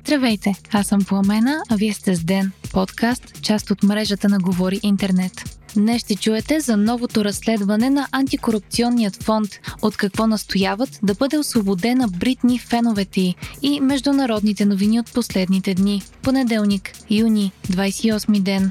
Здравейте, аз съм Пламена, а вие сте с Ден, подкаст, част от мрежата на Говори Интернет. Днес ще чуете за новото разследване на антикорупционният фонд, от какво настояват да бъде освободена Бритни феновете и международните новини от последните дни. Понеделник, юни, 28 ден.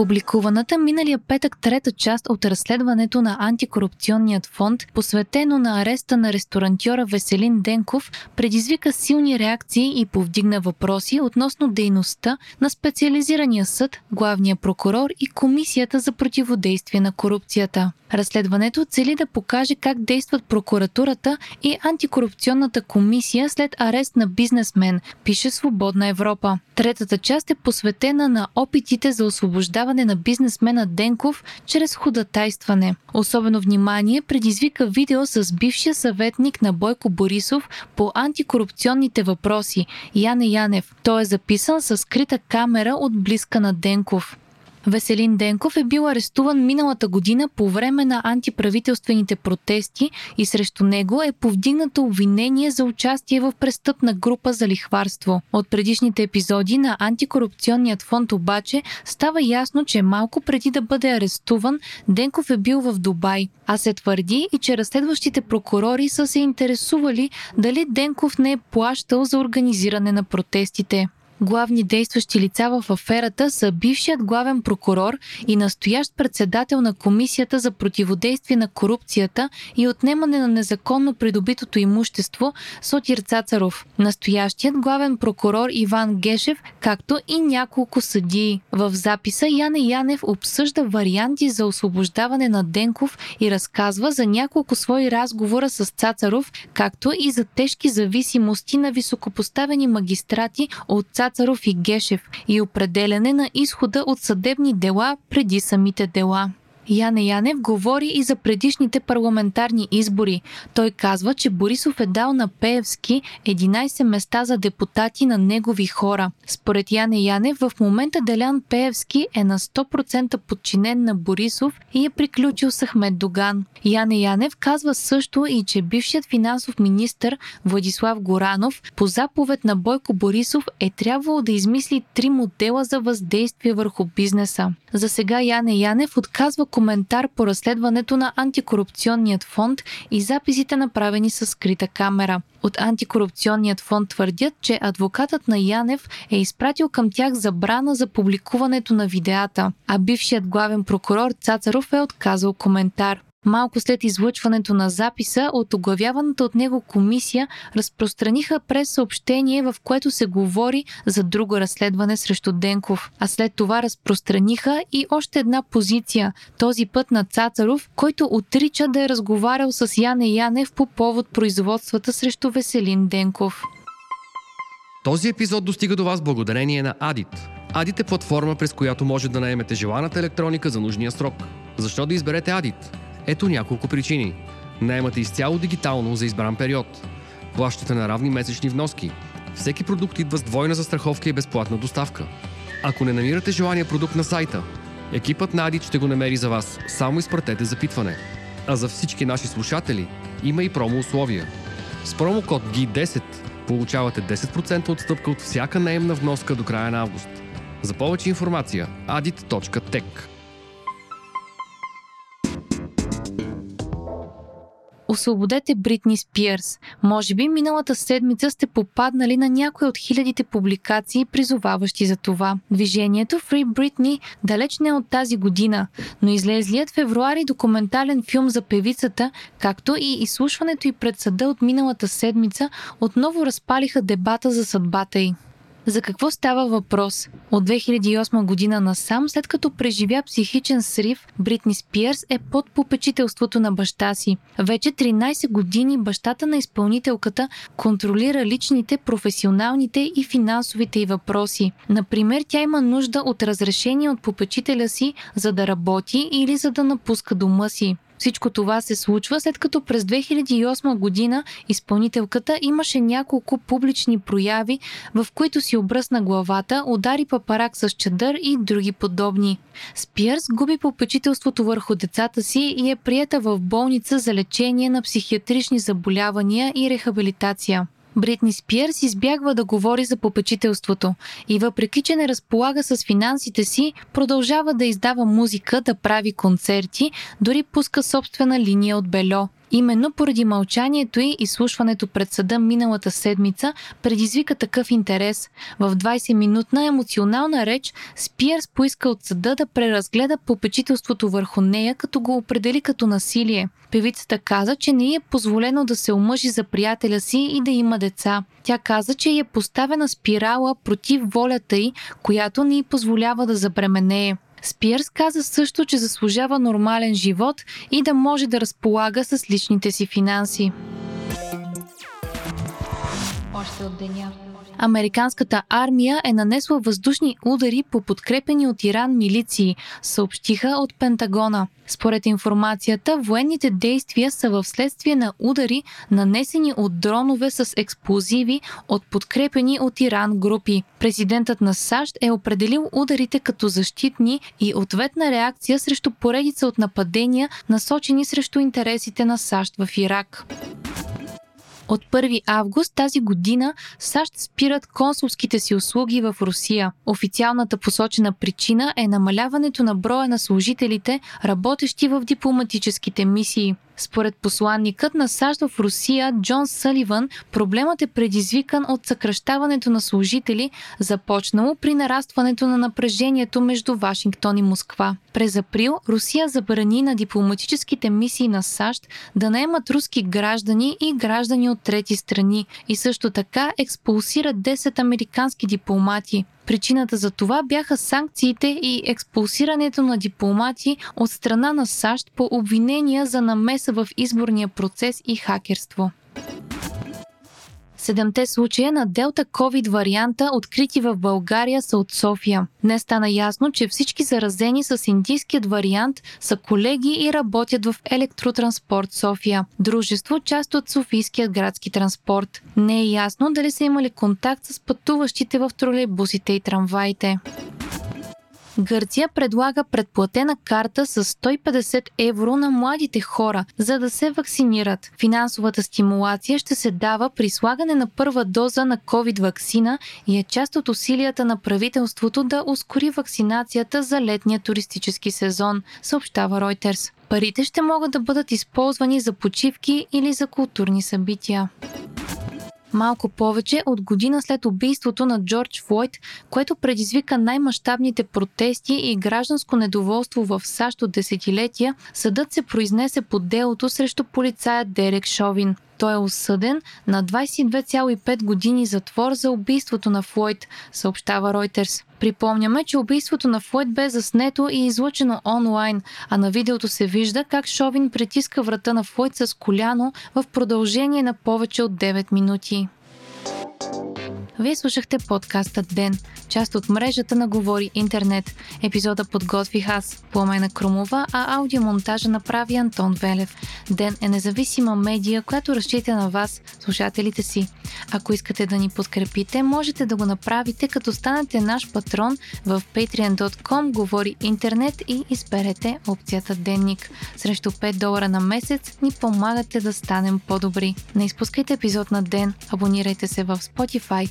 Публикуваната миналия петък трета част от разследването на антикорупционният фонд, посветено на ареста на ресторантьора Веселин Денков, предизвика силни реакции и повдигна въпроси относно дейността на специализирания съд, главния прокурор и Комисията за противодействие на корупцията. Разследването цели да покаже как действат прокуратурата и антикорупционната комисия след арест на бизнесмен, пише Свободна Европа. Третата част е посветена на опитите за освобождаване на бизнесмена Денков чрез ходатайстване. Особено внимание предизвика видео с бившия съветник на Бойко Борисов по антикорупционните въпроси Яне Янев. Той е записан с скрита камера от близка на Денков. Веселин Денков е бил арестуван миналата година по време на антиправителствените протести и срещу него е повдигнато обвинение за участие в престъпна група за лихварство. От предишните епизоди на антикорупционният фонд обаче става ясно, че малко преди да бъде арестуван, Денков е бил в Дубай, а се твърди и че разследващите прокурори са се интересували дали Денков не е плащал за организиране на протестите. Главни действащи лица в аферата са бившият главен прокурор и настоящ председател на Комисията за противодействие на корупцията и отнемане на незаконно придобитото имущество Сотир Цацаров, настоящият главен прокурор Иван Гешев, както и няколко съдии. В записа Яне Янев обсъжда варианти за освобождаване на Денков и разказва за няколко свои разговора с Цацаров, както и за тежки зависимости на високопоставени магистрати от Цацаров Цацаров и Гешев и определяне на изхода от съдебни дела преди самите дела. Яне Янев говори и за предишните парламентарни избори. Той казва, че Борисов е дал на Пеевски 11 места за депутати на негови хора. Според Яне Янев, в момента Делян Пеевски е на 100% подчинен на Борисов и е приключил с Ахмед Доган. Яне Янев казва също и, че бившият финансов министр Владислав Горанов по заповед на Бойко Борисов е трябвало да измисли три модела за въздействие върху бизнеса. За сега Яне Янев отказва коментар по разследването на антикорупционният фонд и записите направени с скрита камера. От антикорупционният фонд твърдят, че адвокатът на Янев е изпратил към тях забрана за публикуването на видеята, а бившият главен прокурор Цацаров е отказал коментар. Малко след излъчването на записа от оглавяваната от него комисия разпространиха през съобщение, в което се говори за друго разследване срещу Денков. А след това разпространиха и още една позиция, този път на Цацаров, който отрича да е разговарял с Яне Янев по повод производствата срещу Веселин Денков. Този епизод достига до вас благодарение на Адит. Адит е платформа, през която може да наемете желаната електроника за нужния срок. Защо да изберете Адит? Ето няколко причини. Наемате изцяло дигитално за избран период. Плащате на равни месечни вноски. Всеки продукт идва с двойна застраховка и безплатна доставка. Ако не намирате желания продукт на сайта, екипът на Адит ще го намери за вас. Само изпратете запитване. А за всички наши слушатели има и промо условия. С промокод G10 получавате 10% отстъпка от всяка наемна вноска до края на август. За повече информация adit.tech Освободете Бритни Спиърс. Може би миналата седмица сте попаднали на някои от хилядите публикации, призоваващи за това. Движението Free Britney далеч не е от тази година, но излезлият февруари документален филм за певицата, както и изслушването и пред съда от миналата седмица, отново разпалиха дебата за съдбата й. За какво става въпрос? От 2008 година насам, след като преживя психичен срив, Бритни Спиърс е под попечителството на баща си. Вече 13 години бащата на изпълнителката контролира личните, професионалните и финансовите й въпроси. Например, тя има нужда от разрешение от попечителя си, за да работи или за да напуска дома си. Всичко това се случва след като през 2008 година изпълнителката имаше няколко публични прояви, в които си обръсна главата, удари папарак с чадър и други подобни. Спирс губи попечителството върху децата си и е приета в болница за лечение на психиатрични заболявания и рехабилитация. Бритни Спирс избягва да говори за попечителството и въпреки, че не разполага с финансите си, продължава да издава музика, да прави концерти, дори пуска собствена линия от бельо. Именно поради мълчанието и изслушването пред съда миналата седмица предизвика такъв интерес. В 20-минутна емоционална реч Спиърс поиска от съда да преразгледа попечителството върху нея, като го определи като насилие. Певицата каза, че не е позволено да се омъжи за приятеля си и да има деца. Тя каза, че е поставена спирала против волята й, която ни позволява да забременее. Спиърс каза също, че заслужава нормален живот и да може да разполага с личните си финанси. Още от деня. Американската армия е нанесла въздушни удари по подкрепени от Иран милиции, съобщиха от Пентагона. Според информацията, военните действия са в следствие на удари, нанесени от дронове с експлозиви от подкрепени от Иран групи. Президентът на САЩ е определил ударите като защитни и ответна реакция срещу поредица от нападения, насочени срещу интересите на САЩ в Ирак. От 1 август тази година САЩ спират консулските си услуги в Русия. Официалната посочена причина е намаляването на броя на служителите, работещи в дипломатическите мисии. Според посланникът на САЩ в Русия Джон Съливан, проблемът е предизвикан от съкръщаването на служители, започнало при нарастването на напрежението между Вашингтон и Москва. През април Русия забрани на дипломатическите мисии на САЩ да наемат руски граждани и граждани от трети страни и също така експулсира 10 американски дипломати. Причината за това бяха санкциите и експулсирането на дипломати от страна на САЩ по обвинения за намеса в изборния процес и хакерство. Седемте случая на Делта COVID варианта, открити в България, са от София. Днес стана ясно, че всички заразени с индийският вариант са колеги и работят в Електротранспорт София. Дружество, част от Софийският градски транспорт. Не е ясно дали са имали контакт с пътуващите в тролейбусите и трамваите. Гърция предлага предплатена карта с 150 евро на младите хора, за да се вакцинират. Финансовата стимулация ще се дава при слагане на първа доза на COVID-вакцина и е част от усилията на правителството да ускори вакцинацията за летния туристически сезон, съобщава Reuters. Парите ще могат да бъдат използвани за почивки или за културни събития малко повече от година след убийството на Джордж Флойд, което предизвика най-мащабните протести и гражданско недоволство в САЩ от десетилетия, съдът се произнесе по делото срещу полицая Дерек Шовин. Той е осъден на 22,5 години затвор за убийството на Флойд, съобщава Reuters. Припомняме, че убийството на Флойд бе заснето и излъчено онлайн, а на видеото се вижда как Шовин притиска врата на Флойд с коляно в продължение на повече от 9 минути. Вие слушахте подкаста Ден, част от мрежата на Говори Интернет. Епизода подготвих аз, Пламена Крумова, а аудиомонтажа направи Антон Велев. Ден е независима медия, която разчита на вас, слушателите си. Ако искате да ни подкрепите, можете да го направите като станете наш патрон в patreon.com Говори Интернет и изберете опцията Денник. Срещу 5 долара на месец ни помагате да станем по-добри. Не изпускайте епизод на ден, абонирайте се в Spotify,